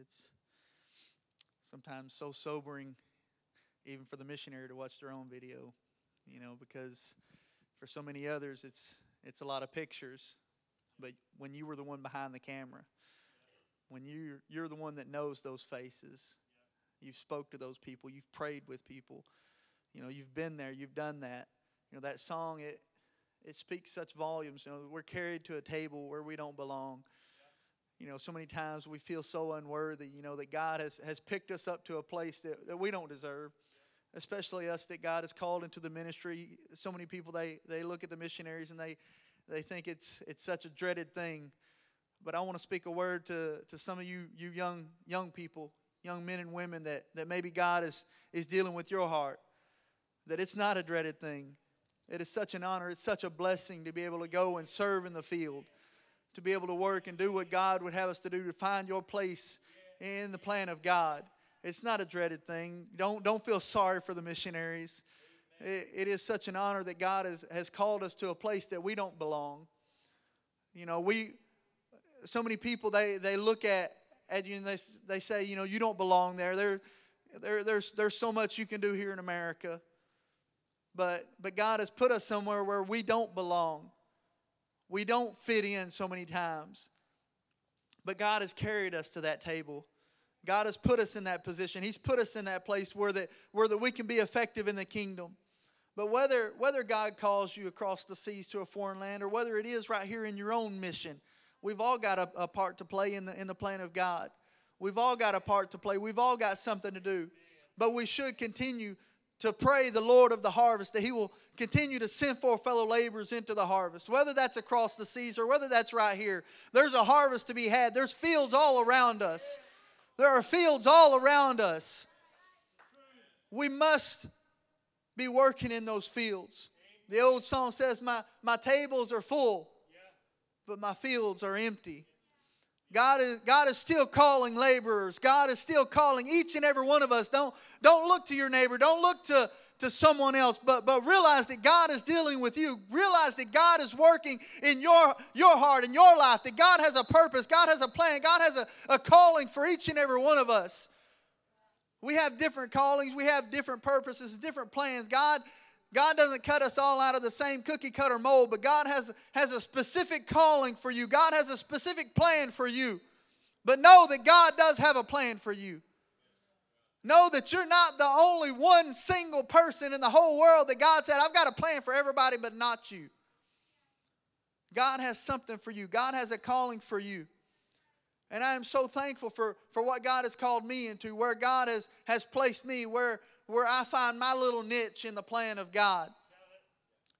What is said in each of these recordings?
It's sometimes so sobering, even for the missionary to watch their own video, you know, because for so many others, it's it's a lot of pictures, but when you were the one behind the camera, when you you're the one that knows those faces, you've spoke to those people, you've prayed with people, you know, you've been there, you've done that. You know that song it it speaks such volumes. You know, we're carried to a table where we don't belong. You know, so many times we feel so unworthy, you know, that God has, has picked us up to a place that, that we don't deserve especially us that God has called into the ministry. So many people they they look at the missionaries and they they think it's it's such a dreaded thing. But I want to speak a word to, to some of you you young young people, young men and women that, that maybe God is is dealing with your heart. That it's not a dreaded thing. It is such an honor, it's such a blessing to be able to go and serve in the field, to be able to work and do what God would have us to do, to find your place in the plan of God. It's not a dreaded thing. Don't, don't feel sorry for the missionaries. It, it is such an honor that God has, has called us to a place that we don't belong. You know, we, so many people, they, they look at, at you and they, they say, you know, you don't belong there. There, there. There's, there's so much you can do here in America. But, but God has put us somewhere where we don't belong. We don't fit in so many times. But God has carried us to that table. God has put us in that position. He's put us in that place where that where that we can be effective in the kingdom. But whether whether God calls you across the seas to a foreign land or whether it is right here in your own mission, we've all got a, a part to play in the in the plan of God. We've all got a part to play. We've all got something to do. But we should continue to pray the Lord of the harvest that He will continue to send forth fellow laborers into the harvest, whether that's across the seas or whether that's right here. There's a harvest to be had, there's fields all around us. There are fields all around us. We must be working in those fields. The old song says, My, my tables are full, but my fields are empty. God is, God is still calling laborers. God is still calling each and every one of us. Don't, don't look to your neighbor. Don't look to, to someone else, but, but realize that God is dealing with you. Realize that God is working in your, your heart, in your life, that God has a purpose, God has a plan, God has a, a calling for each and every one of us. We have different callings, we have different purposes, different plans. God, God doesn't cut us all out of the same cookie cutter mold, but God has, has a specific calling for you. God has a specific plan for you. But know that God does have a plan for you. Know that you're not the only one single person in the whole world that God said, I've got a plan for everybody, but not you. God has something for you, God has a calling for you. And I am so thankful for, for what God has called me into, where God has, has placed me, where, where I find my little niche in the plan of God.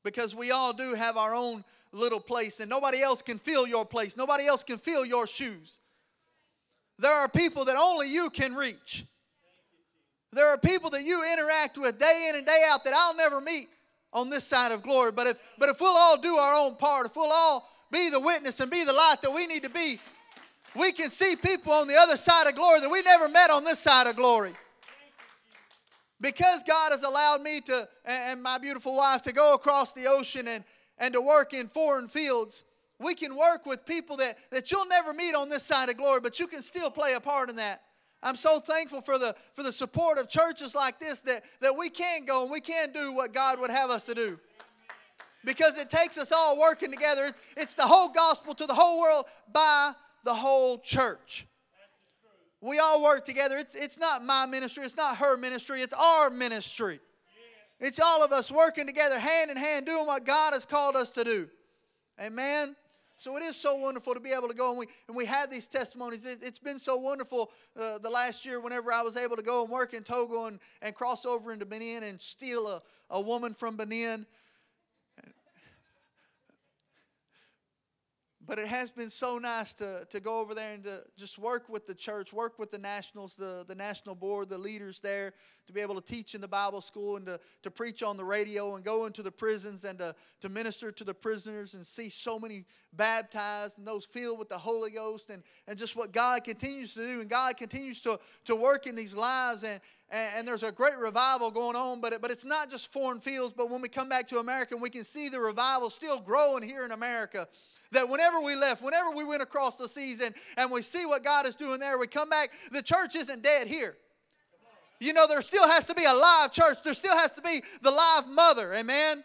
Because we all do have our own little place, and nobody else can fill your place. Nobody else can fill your shoes. There are people that only you can reach. There are people that you interact with day in and day out that I'll never meet on this side of glory. But if, but if we'll all do our own part, if we'll all be the witness and be the light that we need to be, we can see people on the other side of glory that we never met on this side of glory. Because God has allowed me to, and my beautiful wife, to go across the ocean and, and to work in foreign fields, we can work with people that, that you'll never meet on this side of glory, but you can still play a part in that. I'm so thankful for the, for the support of churches like this that, that we can go and we can do what God would have us to do. Because it takes us all working together. It's, it's the whole gospel to the whole world by the whole church. We all work together. It's, it's not my ministry, it's not her ministry, it's our ministry. It's all of us working together, hand in hand, doing what God has called us to do. Amen. So it is so wonderful to be able to go and we, and we had these testimonies. It, has been so wonderful uh, the last year whenever I was able to go and work in Togo and, and cross over into Benin and steal a, a woman from Benin But it has been so nice to, to go over there and to just work with the church, work with the nationals, the, the national board, the leaders there, to be able to teach in the Bible school and to, to preach on the radio and go into the prisons and to, to minister to the prisoners and see so many baptized and those filled with the Holy Ghost and, and just what God continues to do. And God continues to, to work in these lives. And, and, there's a great revival going on, but, it, but it's not just foreign fields, but when we come back to America we can see the revival still growing here in America. That whenever we left, whenever we went across the seas and, and we see what God is doing there, we come back, the church isn't dead here. You know, there still has to be a live church. There still has to be the live mother. Amen?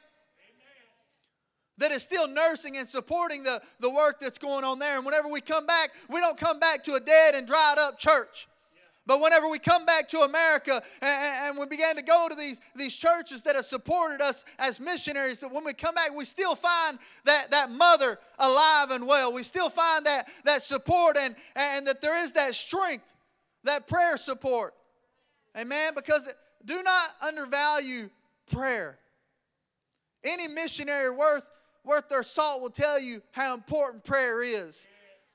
that is still nursing and supporting the, the work that's going on there. And whenever we come back, we don't come back to a dead and dried up church. But whenever we come back to America and, and, we began to go to these, these churches that have supported us as missionaries, that when we come back, we still find that, that mother alive and well. We still find that, that support and, and that there is that strength, that prayer support. Amen? Because do not undervalue prayer. Any missionary worth worth their salt will tell you how important prayer is.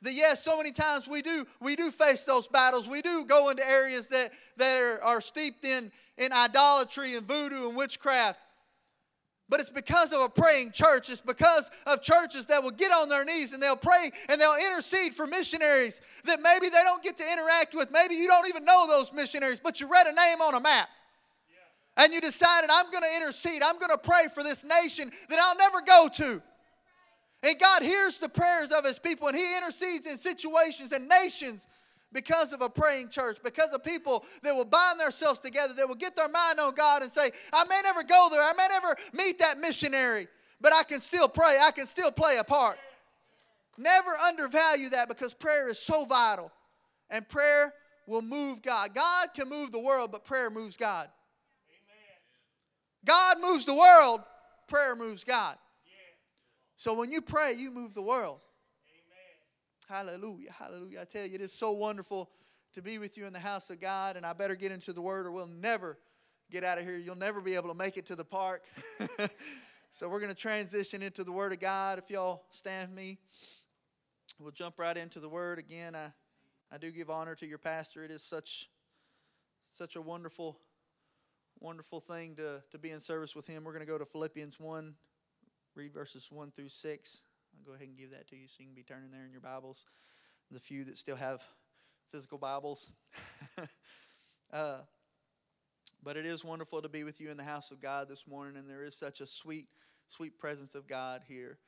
That yes, so many times we do we do face those battles. We do go into areas that, that are, are steeped in, in idolatry and voodoo and witchcraft. But it's because of a praying church. It's because of churches that will get on their knees and they'll pray and they'll intercede for missionaries that maybe they don't get to interact with. Maybe you don't even know those missionaries, but you read a name on a map and you decided, I'm going to intercede, I'm going to pray for this nation that I'll never go to. And God hears the prayers of his people and he intercedes in situations and nations because of a praying church, because of people that will bind themselves together, that will get their mind on God and say, I may never go there, I may never meet that missionary, but I can still pray, I can still play a part. Never undervalue that because prayer is so vital. And prayer will move God. God can move the world, but prayer moves God. God moves the world, prayer moves God. So when you pray, you move the world. Amen. Hallelujah. Hallelujah. I tell you, it is so wonderful to be with you in the house of God, and I better get into the word or we'll never get out of here. You'll never be able to make it to the park. so we're going to transition into the word of God. If y'all stand me, we'll jump right into the word again. I, I do give honor to your pastor. It is such such a wonderful wonderful thing to, to be in service with him. We're going to go to Philippians 1, read verses 1 through 6. I'll go ahead and give that to you so you can be turning there in your Bibles. The few that still have physical Bibles. uh, but it is wonderful to be with you in the house of God this morning, and there is such a sweet, sweet presence of God here.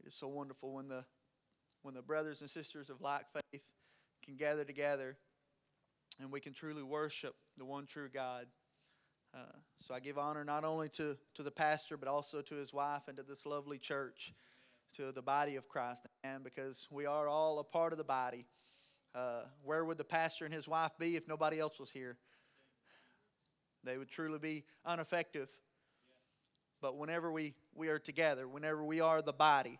It is so wonderful when the when the brothers and sisters of like faith can gather together and we can truly worship the one true God. Uh, so I give honor not only to, to the pastor, but also to his wife and to this lovely church, to the body of Christ, and because we are all a part of the body. Uh, where would the pastor and his wife be if nobody else was here? They would truly be ineffective. But whenever we, we are together, whenever we are the body,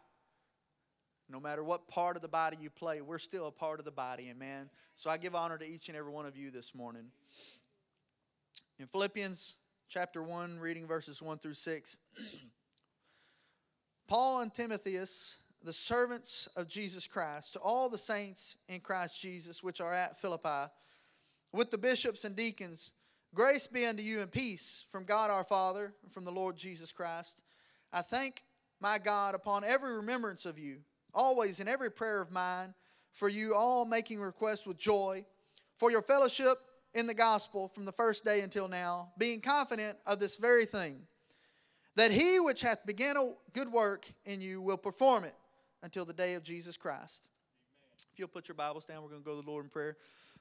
no matter what part of the body you play, we're still a part of the body, amen. So I give honor to each and every one of you this morning. In Philippians chapter 1, reading verses 1 through 6, Paul and Timotheus, the servants of Jesus Christ, to all the saints in Christ Jesus which are at Philippi, with the bishops and deacons, grace be unto you and peace from God our Father and from the Lord Jesus Christ. I thank my God upon every remembrance of you, always in every prayer of mine, for you all making requests with joy, for your fellowship in the gospel from the first day until now, being confident of this very thing, that he which hath begun a good work in you will perform it until the day of Jesus Christ. Amen. If you'll put your Bibles down, we're going to go to the Lord in prayer.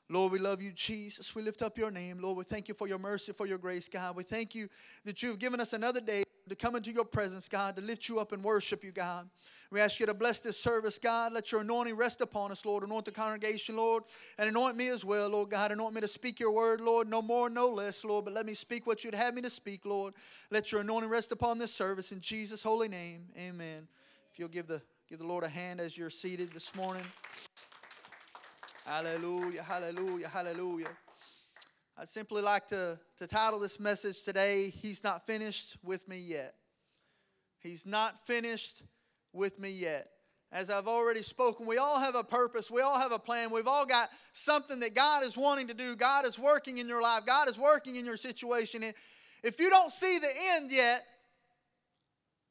Lord, we love you, Jesus. We lift up your name. Lord, we thank you for your mercy, for your grace, God. We thank you that you've given us another day to come into your presence, God, to lift you up and worship you, God. We ask you to bless this service, God. Let your anointing rest upon us, Lord. Anoint the congregation, Lord, and anoint me as well, Lord God. Anoint me to speak your word, Lord. No more, no less, Lord, but let me speak what you'd have me to speak, Lord. Let your anointing rest upon this service in Jesus' holy name. Amen. If you'll give the give the Lord a hand as you're seated this morning. Hallelujah, hallelujah, hallelujah. I'd simply like to, to title this message today, He's Not Finished with Me Yet. He's not finished with me yet. As I've already spoken, we all have a purpose. We all have a plan. We've all got something that God is wanting to do. God is working in your life. God is working in your situation. If you don't see the end yet,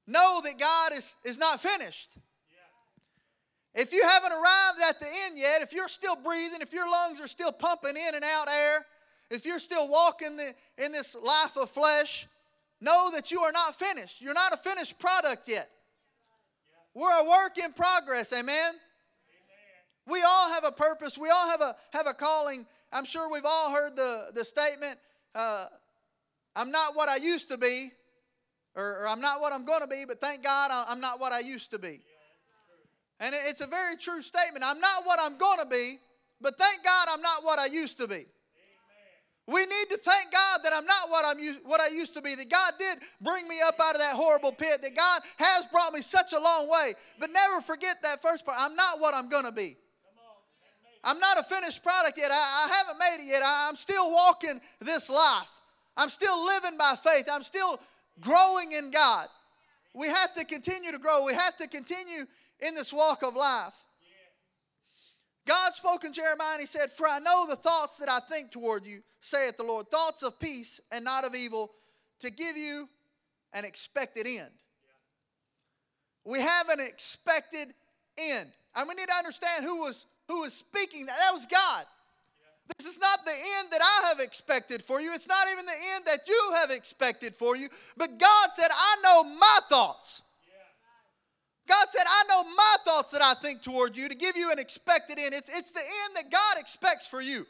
know that God is, is not finished. If you haven't arrived at the end yet, if you're still breathing, if your lungs are still pumping in and out air, if you're still walking the, in this life of flesh, know that you are not finished. You're not a finished product yet. We're a work in progress, amen? We all have a purpose. We all have a have a calling. I'm sure we've all heard the, the statement, uh, I'm not what I used to be, or, or I'm not what I'm going to be, but thank God I'm not what I used to be. And it's a very true statement. I'm not what I'm going to be, but thank God I'm not what I used to be. We need to thank God that I'm not what I'm what I used to be. That God did bring me up out of that horrible pit. That God has brought me such a long way. But never forget that first part. I'm not what I'm going to be. I'm not a finished product yet. I, I haven't made it yet. I, I'm still walking this life. I'm still living by faith. I'm still growing in God. We have to continue to grow. We have to continue in this walk of life. God spoke in Jeremiah and he said, For I know the thoughts that I think toward you, saith the Lord, thoughts of peace and not of evil, to give you an expected end. We have an expected end. And we need to understand who was who was speaking that. That was God. This is not the end that I have expected for you. It's not even the end that you have expected for you. But God said, I know my thoughts. God said, I know my thoughts that I think toward you to give you an expected end. It's, it's the end that God expects for you.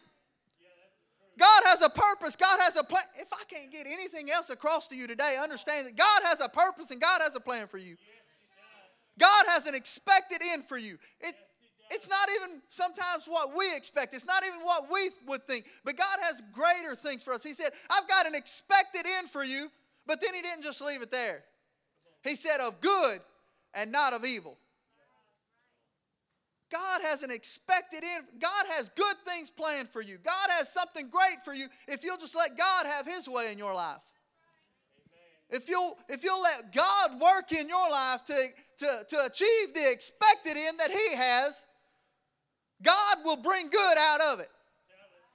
God has a purpose. God has a plan. If I can't get anything else across to you today, understand that God has a purpose and God has a plan for you. God has an expected end for you. It, it's not even sometimes what we expect. It's not even what we would think. But God has greater things for us. He said, I've got an expected end for you. But then He didn't just leave it there. He said, of good and not of evil. God has an expected end. God has good things planned for you. God has something great for you if you'll just let God have his way in your life. If you'll, if you'll let God work in your life to, to, to achieve the expected end that He has, God will bring good out of it.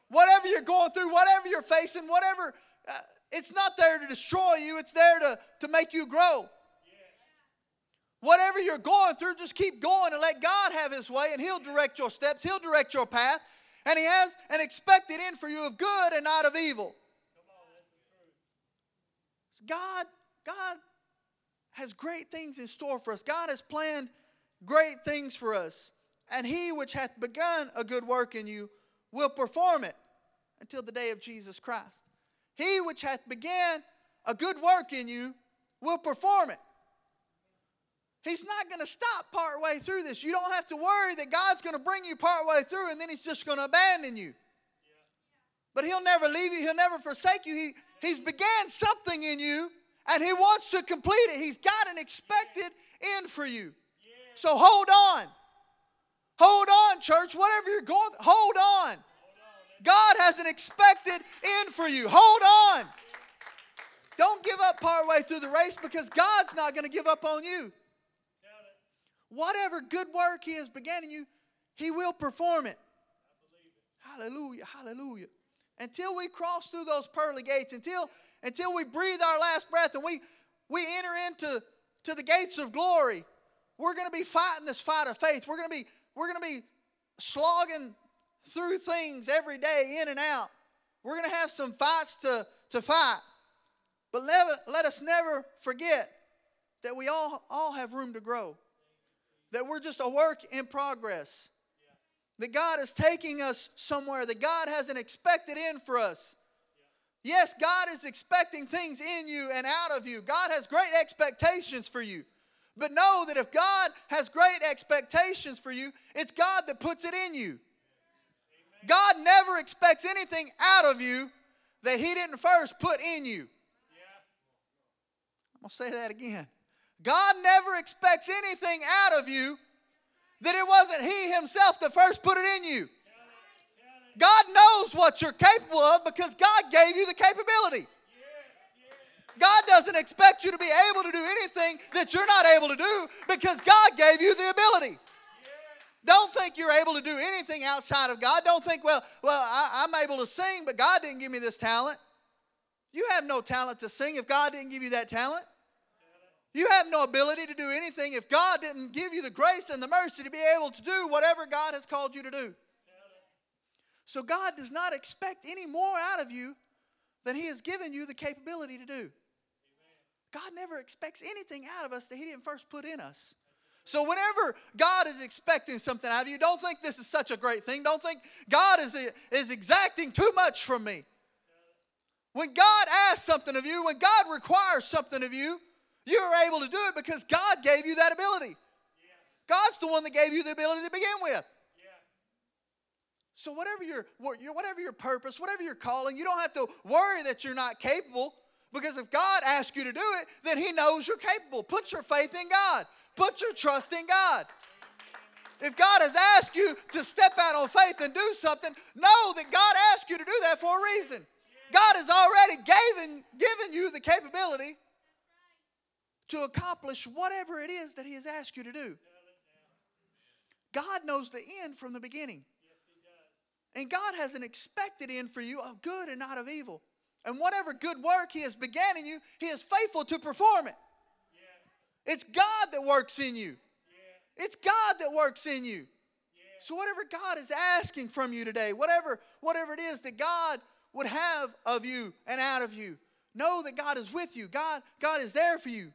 Whatever you're going through, whatever you're facing, whatever, uh, it's not there to destroy you, it's there to, to make you grow. Whatever you're going through, just keep going and let God have His way, and He'll direct your steps, He'll direct your path, and He has an expected end for you of good and not of evil. God, God has great things in store for us. God has planned great things for us. And he which hath begun a good work in you will perform it until the day of Jesus Christ. He which hath began a good work in you will perform it. He's not going to stop partway through this. You don't have to worry that God's going to bring you partway through and then He's just going to abandon you. But He'll never leave you, He'll never forsake you. He, he's began something in you and He wants to complete it. He's got an expected end for you. So hold on. Hold on, church. Whatever you're going, hold on. God has an expected end for you. Hold on. Don't give up partway through the race because God's not going to give up on you. Whatever good work He has begun in you, He will perform it. Hallelujah, hallelujah. Until we cross through those pearly gates, until, until we breathe our last breath and we, we enter into to the gates of glory, we're going to be fighting this fight of faith. We're going to be, we're going to be slogging through things every day, in and out. We're going to have some fights to, to fight. But let, let us never forget that we all, all have room to grow that we're just a work in progress. That God is taking us somewhere, that God has an expected end for us. Yes, God is expecting things in you and out of you. God has great expectations for you. But know that if God has great expectations for you, it's God that puts it in you. God never expects anything out of you that He didn't first put in you. I'm going to say that again. God never expects anything out of you that it wasn't He Himself that first put it in you. God knows what you're capable of because God gave you the capability. God doesn't expect you to be able to do anything that you're not able to do because God gave you the ability. Don't think you're able to do anything outside of God. Don't think, well, well, I, am able to sing, but God didn't give me this talent. You have no talent to sing if God didn't give you that talent. You have no ability to do anything if God didn't give you the grace and the mercy to be able to do whatever God has called you to do. So God does not expect any more out of you than He has given you the capability to do. God never expects anything out of us that He didn't first put in us. So, whenever God is expecting something out of you, don't think this is such a great thing. Don't think God is, is exacting too much from me. When God asks something of you, when God requires something of you, you are able to do it because God gave you that ability. God's the one that gave you the ability to begin with. So whatever your whatever your purpose, whatever your calling, you don't have to worry that you're not capable because if God asks you to do it, then he knows you're capable. Put your faith in God. Put your trust in God. If God has asked you to step out on faith and do something, know that God asked you to do that for a reason. God has already given, given you the capability to accomplish whatever it is that He has asked you to do. God knows the end from the beginning. And God has an expected end for you of good and not of evil. And whatever good work He has began in you, He is faithful to perform it. It's God that works in you. It's God that works in you. So whatever God is asking from you today, whatever whatever it is that God would have of you and out of you, know that God is with you. God God is there for you.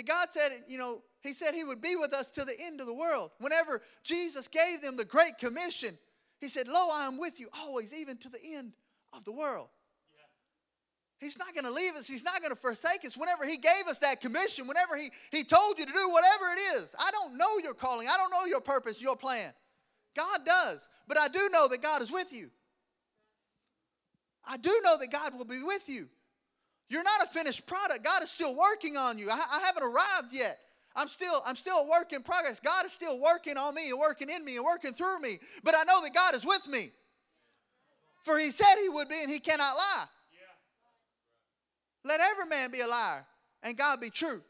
That God said, you know, he said he would be with us to the end of the world. Whenever Jesus gave them the great commission, he said, "Lo, I am with you always even to the end of the world." He's not going to leave us. He's not going to forsake us. Whenever He gave us that commission, whenever he, he told you to do whatever it is, I don't know your calling. I don't know your purpose, your plan. God does. But I do know that God is with you. I do know that God will be with you. You're not a finished product. God is still working on you. I, I haven't arrived yet. I'm still, I'm still a work in progress. God is still working on me and working in me and working through me. But I know that God is with me. For he said he would be, and he cannot lie. Let every man be a liar and God be true.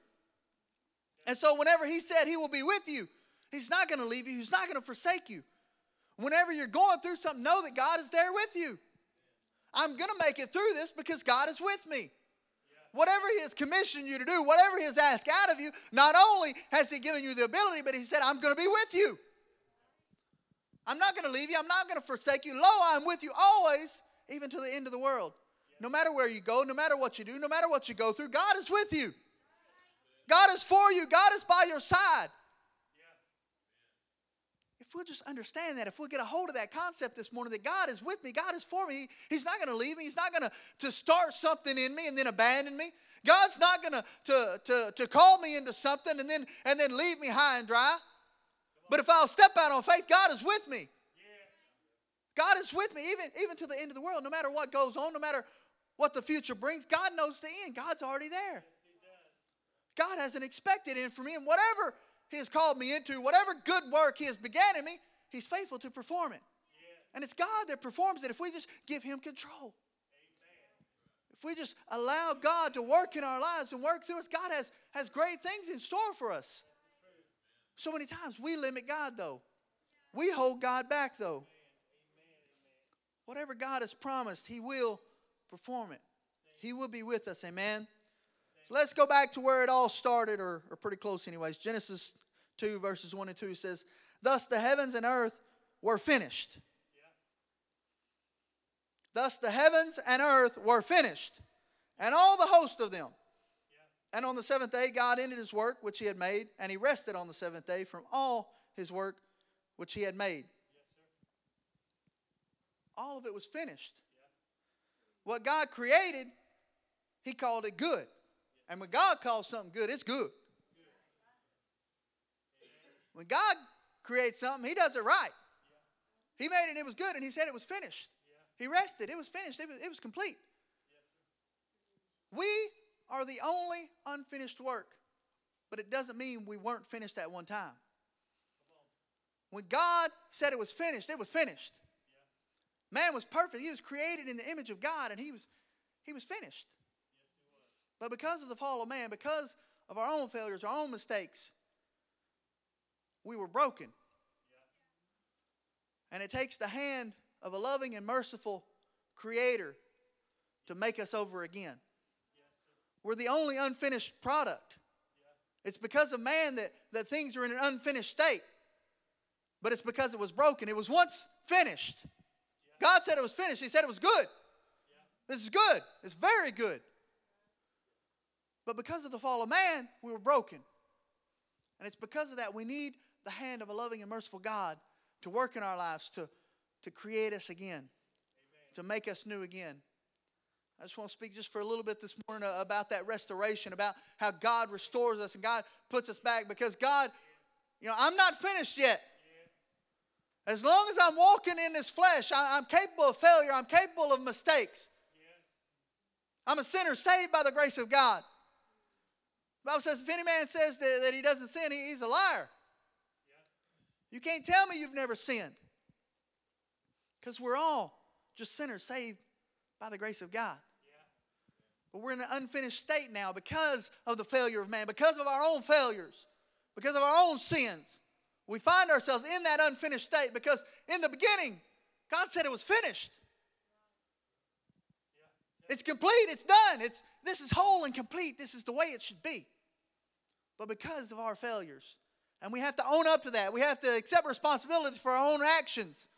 And so, whenever He said He will be with you, He's not going to leave you, He's not going to forsake you. Whenever you're going through something, know that God is there with you. I'm going to make it through this because God is with me. Whatever He has commissioned you to do, whatever He has asked out of you, not only has He given you the ability, but He said, I'm going to be with you. I'm not going to leave you. I'm not going to forsake you. Lo, I'm with you always, even to the end of the world. No matter where you go, no matter what you do, no matter what you go through, God is with you. God is for you, God is by your side. If we'll just understand that, if we'll get a hold of that concept this morning that God is with me, God is for me, He's not going to leave me, He's not going to, start something in me and then abandon me. God's not going to, to, to, to call me into something and then, and then leave me high and dry. But if I'll step out on faith, God is with me. God is with me, even, even to the end of the world, no matter what goes on, no matter what the future brings. God knows the end. God's already there. God has an expected end for me, and whatever He has called me into, whatever good work He has began in me, He's faithful to perform it. And it's God that performs it if we just give Him control. If we just allow God to work in our lives and work through us, God has, has great things in store for us. So many times we limit God, though. We hold God back, though. Whatever God has promised, He will perform it. He will be with us. Amen. So let's go back to where it all started, or, or pretty close, anyways. Genesis 2, verses 1 and 2 says, Thus the heavens and earth were finished. Thus the heavens and earth were finished, and all the host of them. And on the seventh day, God ended his work which he had made, and he rested on the seventh day from all his work which he had made. All of it was finished. What God created, He called it good. And when God calls something good, it's good. When God creates something, He does it right. He made it, it was good, and He said it was finished. He rested, it was finished, it was, it was complete. We are the only unfinished work, but it doesn't mean we weren't finished at one time. When God said it was finished, it was finished. Man was perfect. He was created in the image of God and he was he was finished. But because of the fall of man, because of our own failures, our own mistakes, we were broken. And it takes the hand of a loving and merciful creator to make us over again. We're the only unfinished product. It's because of man that, that things are in an unfinished state. But it's because it was broken. It was once finished. God said it was finished. He said it was good. This is good. It's very good. But because of the fall of man, we were broken. And it's because of that we need the hand of a loving and merciful God to work in our lives, to, to create us again, Amen. to make us new again. I just want to speak just for a little bit this morning uh, about that restoration, about how God restores us and God puts us back because God, you know, I'm not finished yet. As long as I'm walking in this flesh, I'm capable of failure, I'm capable of mistakes. I'm a sinner saved by the grace of God. The Bible says if any man says that, that he doesn't sin, he, he's a liar. You can't tell me you've never sinned. Because we're all just sinners saved by the grace of God. But we're in an unfinished state now because of the failure of man, because of our own failures, because of our own sins. We find ourselves in that unfinished state because in the beginning, God said it was finished. It's complete, it's done. It's this is whole and complete. This is the way it should be. But because of our failures, and we have to own up to that. We have to accept responsibility for our own actions.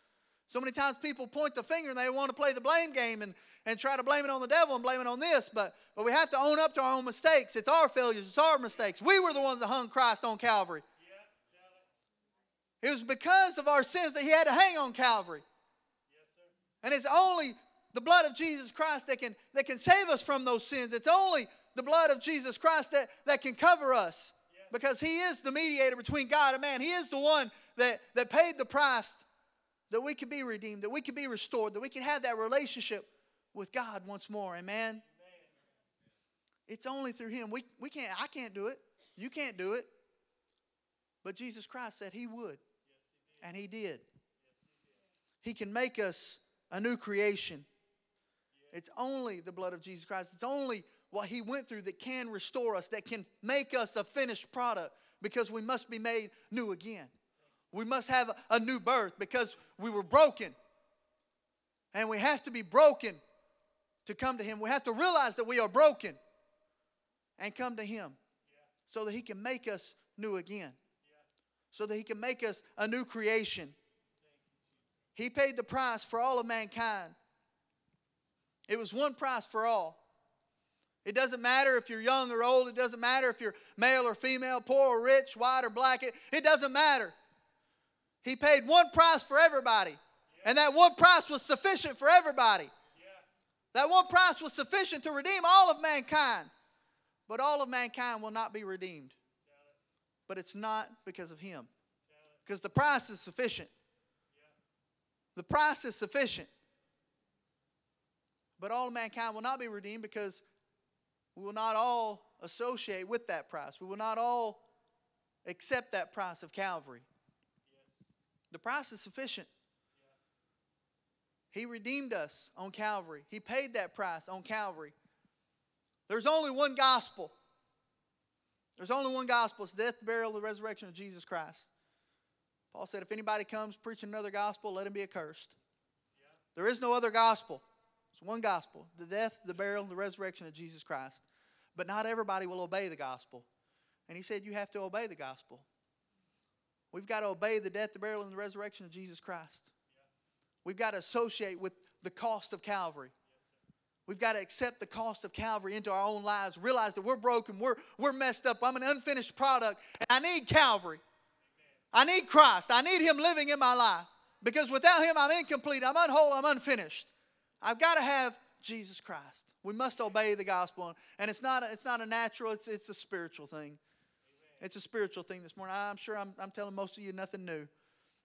So many times people point the finger and they want to play the blame game and, and try to blame it on the devil and blame it on this, but, but we have to own up to our own mistakes. It's our failures, it's our mistakes. We were the ones that hung Christ on Calvary. It was because of our sins that he had to hang on Calvary. and it's only the blood of Jesus Christ that can, that can save us from those sins. It's only the blood of Jesus Christ that, that can cover us because he is the mediator between God and man. He is the one that, that paid the price that we could be redeemed, that we could be restored, that we could have that relationship with God once more. Amen. It's only through Him. We, we can't, I can't do it. You can't do it. But Jesus Christ said He would. And He did. He, can make us a new creation. It's only the blood of Jesus Christ. It's only what He went through that can restore us, that can make us a finished product because we must be made new again. We must have a new birth because we were broken. And we have to be broken to come to Him. We have to realize that we are broken and come to Him so that He can make us new again, so that He can make us a new creation. He paid the price for all of mankind. It was one price for all. It doesn't matter if you're young or old. It doesn't matter if you're male or female, poor or rich, white or black. It, it doesn't matter. He paid one price for everybody. And that one price was sufficient for everybody. That one price was sufficient to redeem all of mankind. But all of mankind will not be redeemed. But it's not because of him. Because the price is sufficient. The price is sufficient. But all of mankind will not be redeemed because we will not all associate with that price. We will not all accept that price of Calvary. The price is sufficient. He redeemed us on Calvary. He paid that price on Calvary. There's only one gospel. There's only one gospel. It's death, burial, the resurrection of Jesus Christ. Paul said, if anybody comes preaching another gospel, let him be accursed. Yeah. There is no other gospel. It's one gospel the death, the burial, and the resurrection of Jesus Christ. But not everybody will obey the gospel. And he said, You have to obey the gospel. We've got to obey the death, the burial, and the resurrection of Jesus Christ. We've got to associate with the cost of Calvary. We've got to accept the cost of Calvary into our own lives, realize that we're broken, we're, we're messed up, I'm an unfinished product, and I need Calvary. I need Christ. I need Him living in my life. Because without Him, I'm incomplete, I'm unwhole, I'm unfinished. I've got to have Jesus Christ. We must obey the gospel. And it's not a, it's not a natural, it's, it's a spiritual thing. It's a spiritual thing this morning. I'm sure I'm, I'm telling most of you nothing new.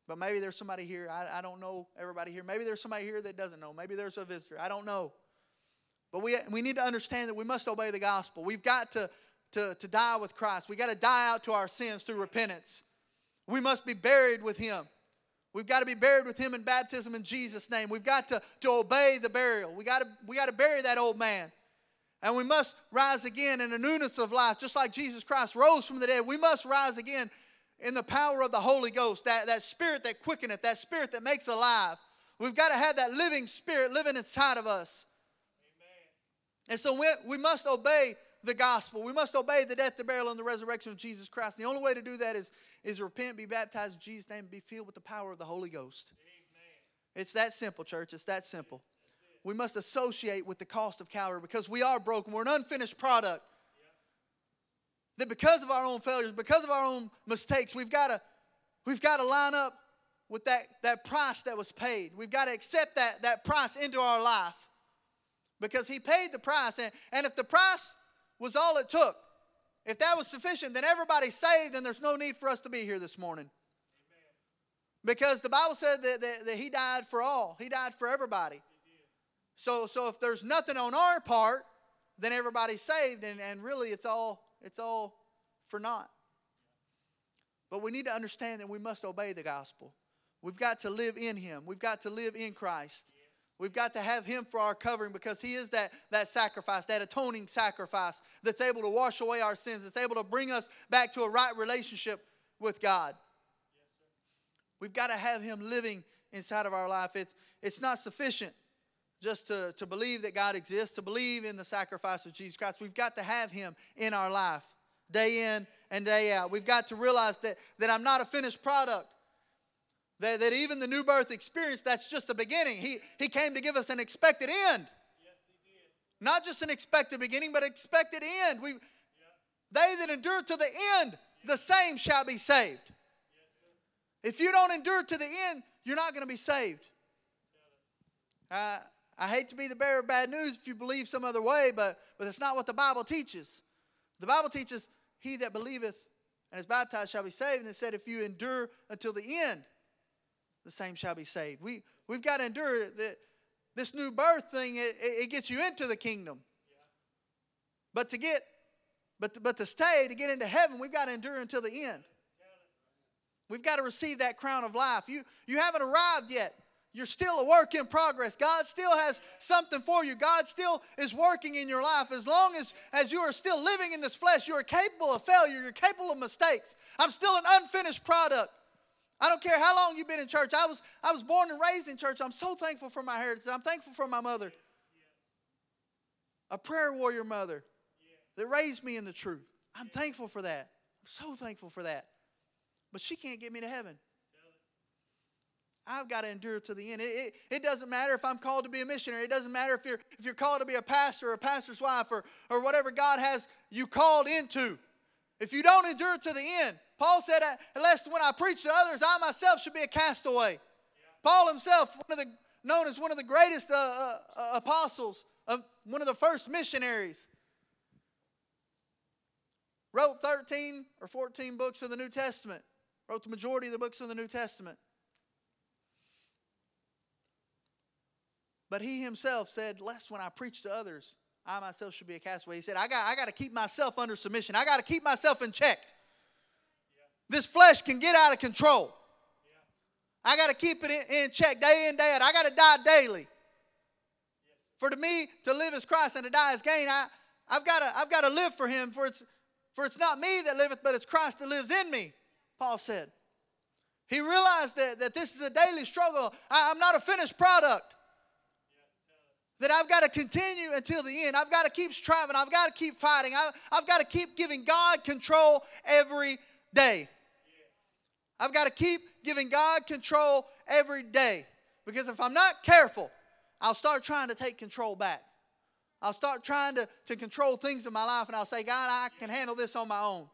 But maybe there's somebody here. I, I don't know everybody here. Maybe there's somebody here that doesn't know. Maybe there's a visitor. I don't know. But we, we need to understand that we must obey the gospel. We've got to, to, to die with Christ. We've got to die out to our sins through repentance. We must be buried with Him. We've got to be buried with Him in baptism in Jesus' name. We've got to, to obey the burial. We got to, we got to bury that old man. And we must rise again in a newness of life, just like Jesus Christ rose from the dead. We must rise again in the power of the Holy Ghost, that, that spirit that quickeneth, that spirit that makes alive. We've got to have that living spirit living inside of us. Amen. And so we, we must obey the gospel. We must obey the death, the burial, and the resurrection of Jesus Christ. And the only way to do that is, is repent, be baptized in Jesus' name, be filled with the power of the Holy Ghost. Amen. It's that simple, church. It's that simple. We must associate with the cost of Calvary because we are broken. We're an unfinished product. That because of our own failures, because of our own mistakes, we've got to we've got to line up with that, that price that was paid. We've got to accept that, that price into our life because He paid the price. And, and if the price was all it took, if that was sufficient, then everybody's saved and there's no need for us to be here this morning. Because the Bible said that, that, that He died for all, He died for everybody. So, so if there's nothing on our part, then everybody's saved, and, and really it's all it's all for naught. But we need to understand that we must obey the gospel. We've got to live in Him. We've got to live in Christ. We've got to have Him for our covering because He is that, that sacrifice, that atoning sacrifice that's able to wash away our sins, that's able to bring us back to a right relationship with God. We've got to have Him living inside of our life. It's, it's not sufficient just to, to believe that God exists, to believe in the sacrifice of Jesus Christ. We've got to have Him in our life day in and day out. We've got to realize that, that I'm not a finished product. That, that even the new birth experience, that's just the beginning. He, he came to give us an expected end. Yes, not just an expected beginning, but expected end. We, They that endure to the end, the same shall be saved. If you don't endure to the end, you're not going to be saved. Uh, I hate to be the bearer of bad news if you believe some other way, but, but that's not what the Bible teaches. The Bible teaches, He that believeth and is baptized shall be saved. And it said, if you endure until the end, the same shall be saved. We, we've got to endure that this new birth thing, it, it gets you into the kingdom. But to get, but to, but to stay, to get into heaven, we've got to endure until the end. We've got to receive that crown of life. You, you haven't arrived yet. You're still a work in progress. God still has something for you. God still is working in your life. As long as, as you are still living in this flesh, you are capable of failure. You're capable of mistakes. I'm still an unfinished product. I don't care how long you've been in church. I was, I was born and raised in church. I'm so thankful for my heritage. I'm thankful for my mother, a prayer warrior mother that raised me in the truth. I'm thankful for that. I'm so thankful for that. But she can't get me to heaven. I've got to endure to the end. It, it, it, doesn't matter if I'm called to be a missionary. It doesn't matter if you're, if you're called to be a pastor or a pastor's wife or, or whatever God has you called into. If you don't endure to the end, Paul said, unless when I preach to others, I myself should be a castaway. Yeah. Paul himself, one of the, known as one of the greatest uh, uh, uh apostles, uh, one of the first missionaries, wrote 13 or 14 books of the New Testament, wrote the majority of the books of the New Testament. But he himself said, Lest when I preach to others, I myself should be a castaway. He said, I got, I got to keep myself under submission. I got to keep myself in check. Yeah. This flesh can get out of control. Yeah. I got to keep it in, in, check day in, day out. I got to die daily. Yes. For to me, to live is Christ and to die is gain. I, I've got to, I've got to live for him, for it's, for it's not me that liveth, but it's Christ that lives in me, Paul said. He realized that, that this is a daily struggle. I, I'm not a finished product that I've got to continue until the end. I've got to keep striving. I've got to keep fighting. I, have got to keep giving God control every day. I've got to keep giving God control every day. Because if I'm not careful, I'll start trying to take control back. I'll start trying to, to control things in my life and I'll say, God, I can handle this on my own.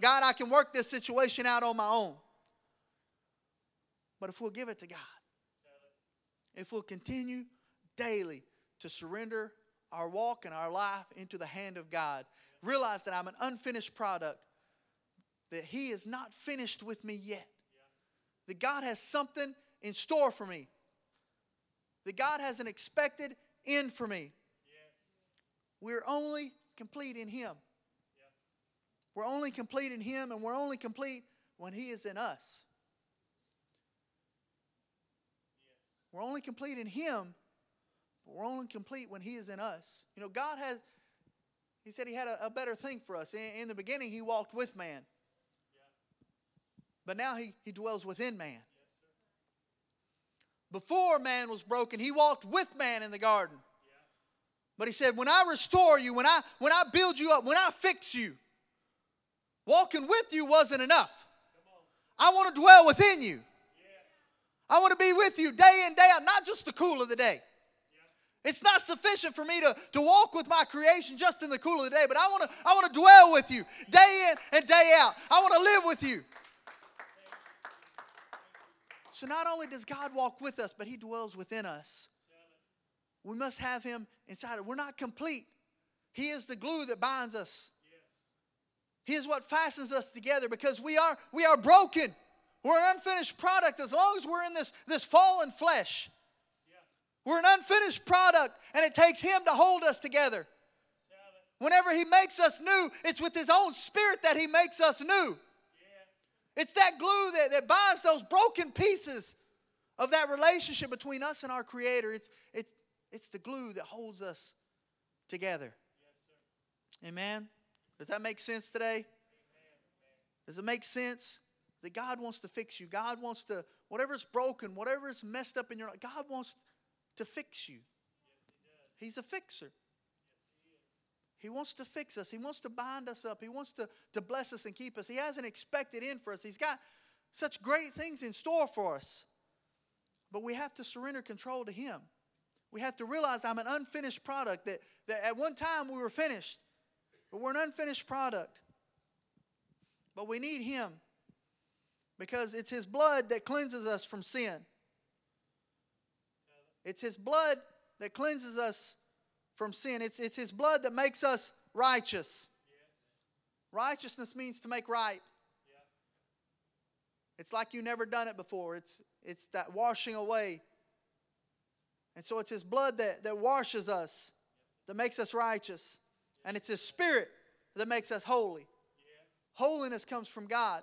God, I can work this situation out on my own. But if we'll give it to God, if we'll continue daily to surrender our walk and our life into the hand of God. Realize that I'm an unfinished product, that He is not finished with me yet, that God has something in store for me, that God has an expected end for me. We're only complete in Him. We're only complete in Him, and we're only complete when He is in us. We're only complete in Him but we're only complete when He is in us. You know, God has, He said He had a, a better thing for us. In, in, the beginning, He walked with man. But now he, he dwells within man. Before man was broken, He walked with man in the garden. But He said, when I restore you, when I, when I build you up, when I fix you, walking with you wasn't enough. I want to dwell within you. I want to be with you day in, day out, not just the cool of the day. It's not sufficient for me to, to walk with my creation just in the cool of the day, but I want to I want to dwell with you day in and day out. I want to live with you. So not only does God walk with us, but He dwells within us. We must have Him inside. We're not complete. He is the glue that binds us. He is what fastens us together because we are we are broken. We're an unfinished product as long as we're in this, this fallen flesh. We're an unfinished product, and it takes Him to hold us together. Whenever He makes us new, it's with His own Spirit that He makes us new. It's that glue that, that binds those broken pieces of that relationship between us and our Creator. It's, it's, it's the glue that holds us together. Amen. Does that make sense today? Does it make sense that God wants to fix you? God wants to, whatever's broken, whatever's messed up in your life, God wants to fix you. He's a fixer. He wants to fix us. He wants to bind us up. He wants to, to bless us and keep us. He has an expected end for us. He's got such great things in store for us. But we have to surrender control to Him. We have to realize I'm an unfinished product, that, that at one time we were finished, but we're an unfinished product. But we need Him because it's His blood that cleanses us from sin. It's His blood that cleanses us from sin. It's, it's His blood that makes us righteous. Righteousness means to make right. It's like you never done it before. It's, it's that washing away. And so it's His blood that, that washes us, that makes us righteous. And it's His Spirit that makes us holy. Holiness comes from God.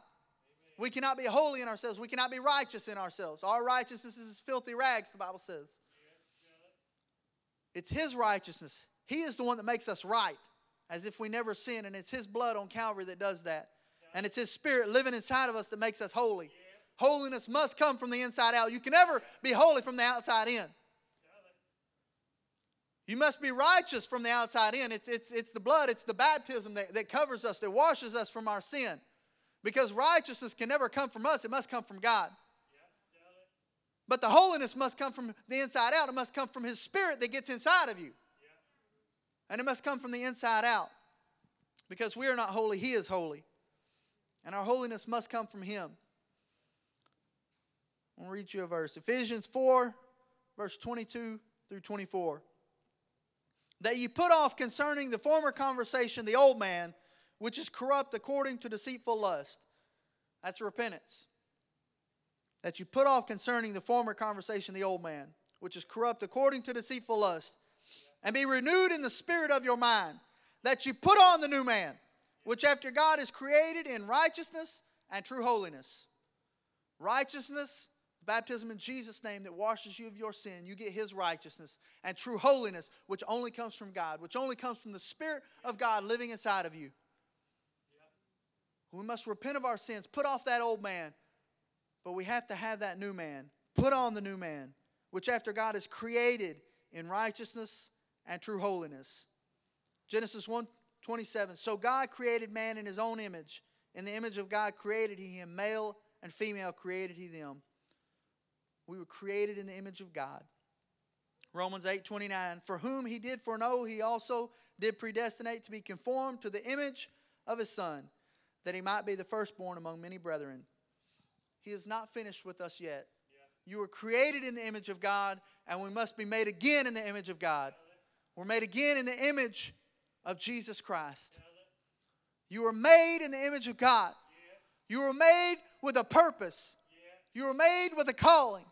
We cannot be holy in ourselves. We cannot be righteous in ourselves. Our righteousness is filthy rags, the Bible says. It's His righteousness. He is the one that makes us right, as if we never sin, and it's His blood on Calvary that does that. And it's His Spirit living inside of us that makes us holy. Holiness must come from the inside out. You can never be holy from the outside in. You must be righteous from the outside in. It's, it's, it's the blood, it's the baptism that, that covers us, that washes us from our sin. Because righteousness can never come from us, it must come from God. But the holiness must come from the inside out. It must come from His Spirit that gets inside of you. And it must come from the inside out. Because we are not holy, He is holy. And our holiness must come from Him. I'll read you a verse Ephesians 4, verse 22 through 24. That you put off concerning the former conversation the old man, which is corrupt according to deceitful lust. That's repentance that you put off concerning the former conversation, the old man, which is corrupt according to deceitful lust, and be renewed in the spirit of your mind, that you put on the new man, which after God is created in righteousness and true holiness. Righteousness, baptism in Jesus' name that washes you of your sin. You get his righteousness and true holiness, which only comes from God, which only comes from the Spirit of God living inside of you. We must repent of our sins, put off that old man, but we have to have that new man. Put on the new man, which after God is created in righteousness and true holiness. Genesis 1 27. So God created man in his own image. In the image of God created he him, male and female created he them. We were created in the image of God. Romans 8 29. For whom he did foreknow, he also did predestinate to be conformed to the image of his Son, that he might be the firstborn among many brethren. He is not finished with us yet. Yeah. You were created in the image of God, and we must be made again in the image of God. We're made again in the image of Jesus Christ. You were made in the image of God. You were made with a purpose. You were made with a calling.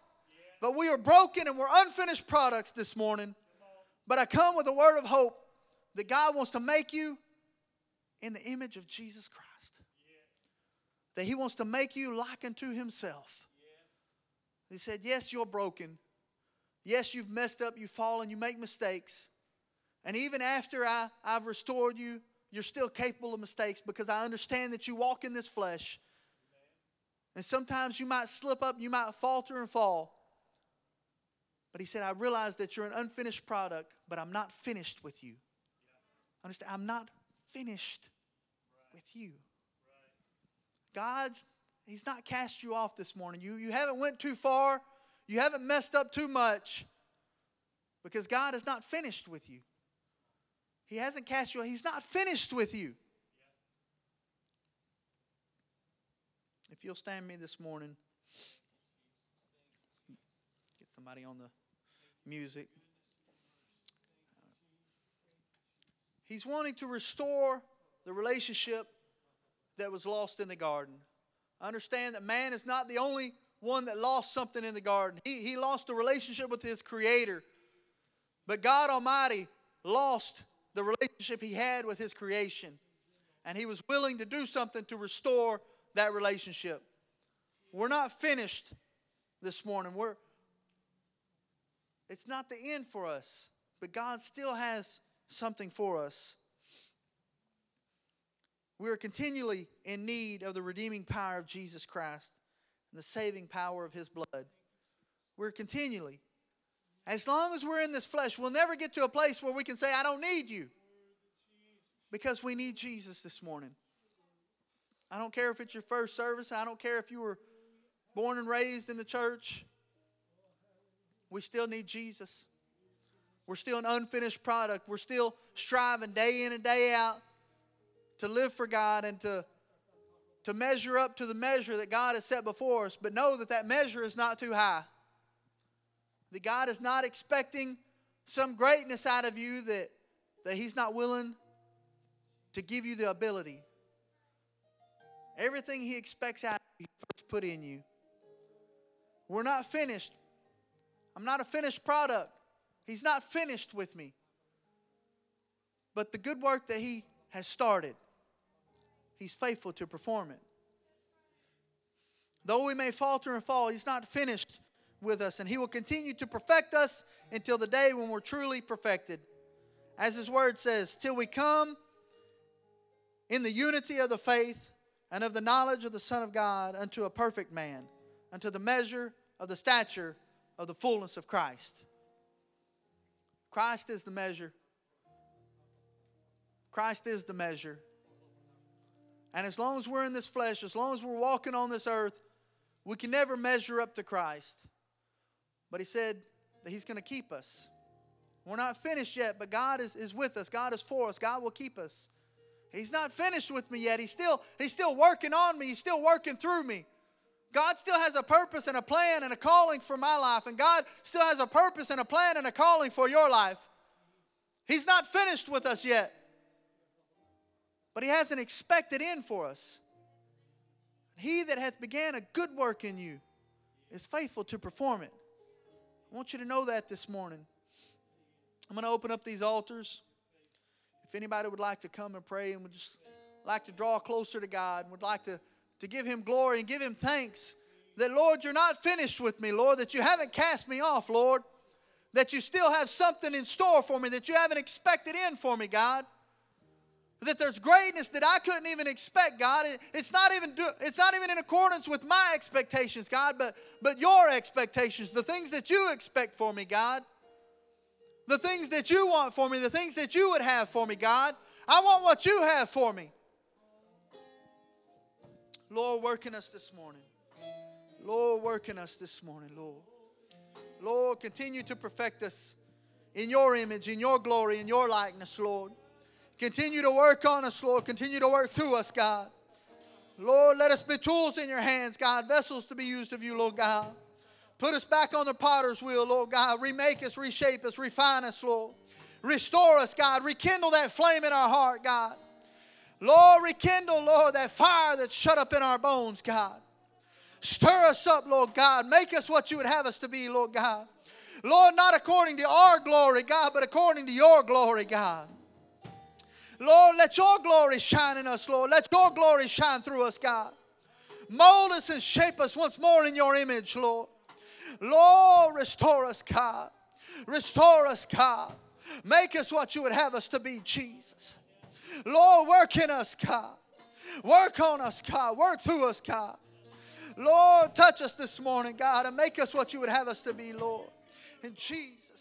But we are broken and we're unfinished products this morning. But I come with a word of hope that God wants to make you in the image of Jesus Christ that He wants to make you like unto Himself. He said, Yes, you're broken. Yes, you've messed up, you've fallen, you make mistakes. And even after I, I've restored you, you're still capable of mistakes because I understand that you walk in this flesh. And sometimes you might slip up, you might falter and fall. But he said, I realize that you're an unfinished product, but I'm not finished with you. Understand? I'm not finished with you. God's He's not cast you off this morning. You, you haven't went too far. you haven't messed up too much because God is not finished with you. He hasn't cast you, He's not finished with you. If you'll stand me this morning, get somebody on the music. He's wanting to restore the relationship that was lost in the garden. Understand that man is not the only one that lost something in the garden. He, he lost a relationship with his creator. But God Almighty lost the relationship he had with his creation. And he was willing to do something to restore that relationship. We're not finished this morning. We're it's not the end for us, but God still has something for us. We are continually in need of the redeeming power of Jesus Christ and the saving power of his blood. We're continually. As long as we're in this flesh, we'll never get to a place where we can say, I don't need you. Because we need Jesus this morning. I don't care if it's your first service, I don't care if you were born and raised in the church. We still need Jesus. We're still an unfinished product. We're still striving day in and day out to live for God and to, to measure up to the measure that God has set before us. But know that that measure is not too high. That God is not expecting some greatness out of you that, that He's not willing to give you the ability. Everything He expects out of you, first put in you. We're not finished. I'm not a finished product. He's not finished with me. But the good work that He has started, He's faithful to perform it. Though we may falter and fall, He's not finished with us, and He will continue to perfect us until the day when we're truly perfected. As His Word says, till we come in the unity of the faith and of the knowledge of the Son of God unto a perfect man, unto the measure of the stature of the fullness of Christ. Christ is the measure. Christ is the measure. And as long as we're in this flesh, as long as we're walking on this earth, we can never measure up to Christ. But He said that He's going to keep us. We're not finished yet, but God is, is with us. God is for us. God will keep us. He's not finished with me yet. He's still, he's still working on me. He's still working through me. God still has a purpose and a plan and a calling for my life, and God still has a purpose and a plan and a calling for your life. He's not finished with us yet, but He has an expected end for us. He that hath began a good work in you is faithful to perform it. I want you to know that this morning. I'm going to open up these altars. If anybody would like to come and pray and would just like to draw closer to God and would like to, to give Him glory and give Him thanks that, Lord, you're not finished with me, Lord, that you haven't cast me off, Lord, that you still have something in store for me, that you haven't expected in for me, God. That there's greatness that I couldn't even expect, God. it's not even it's not even in accordance with my expectations, God, but but your expectations, the things that you expect for me, God the things that you want for me, the things that you would have for me, God. I want what you have for me. Lord, work in us this morning. Lord, work in us this morning, Lord. Lord, continue to perfect us in your image, in your glory, in your likeness, Lord. Continue to work on us, Lord. Continue to work through us, God. Lord, let us be tools in your hands, God, vessels to be used of you, Lord God. Put us back on the potter's wheel, Lord God. Remake us, reshape us, refine us, Lord. Restore us, God. Rekindle that flame in our heart, God. Lord, rekindle, Lord, that fire that's shut up in our bones, God. Stir us up, Lord God. Make us what you would have us to be, Lord God. Lord, not according to our glory, God, but according to your glory, God. Lord, let your glory shine in us, Lord. Let your glory shine through us, God. Mold us and shape us once more in your image, Lord. Lord, restore us, God. Restore us, God. Make us what you would have us to be, Jesus. Lord, work in us, God. Work on us, God. Work through us, God. Lord, touch us this morning, God, and make us what you would have us to be, Lord. In Jesus'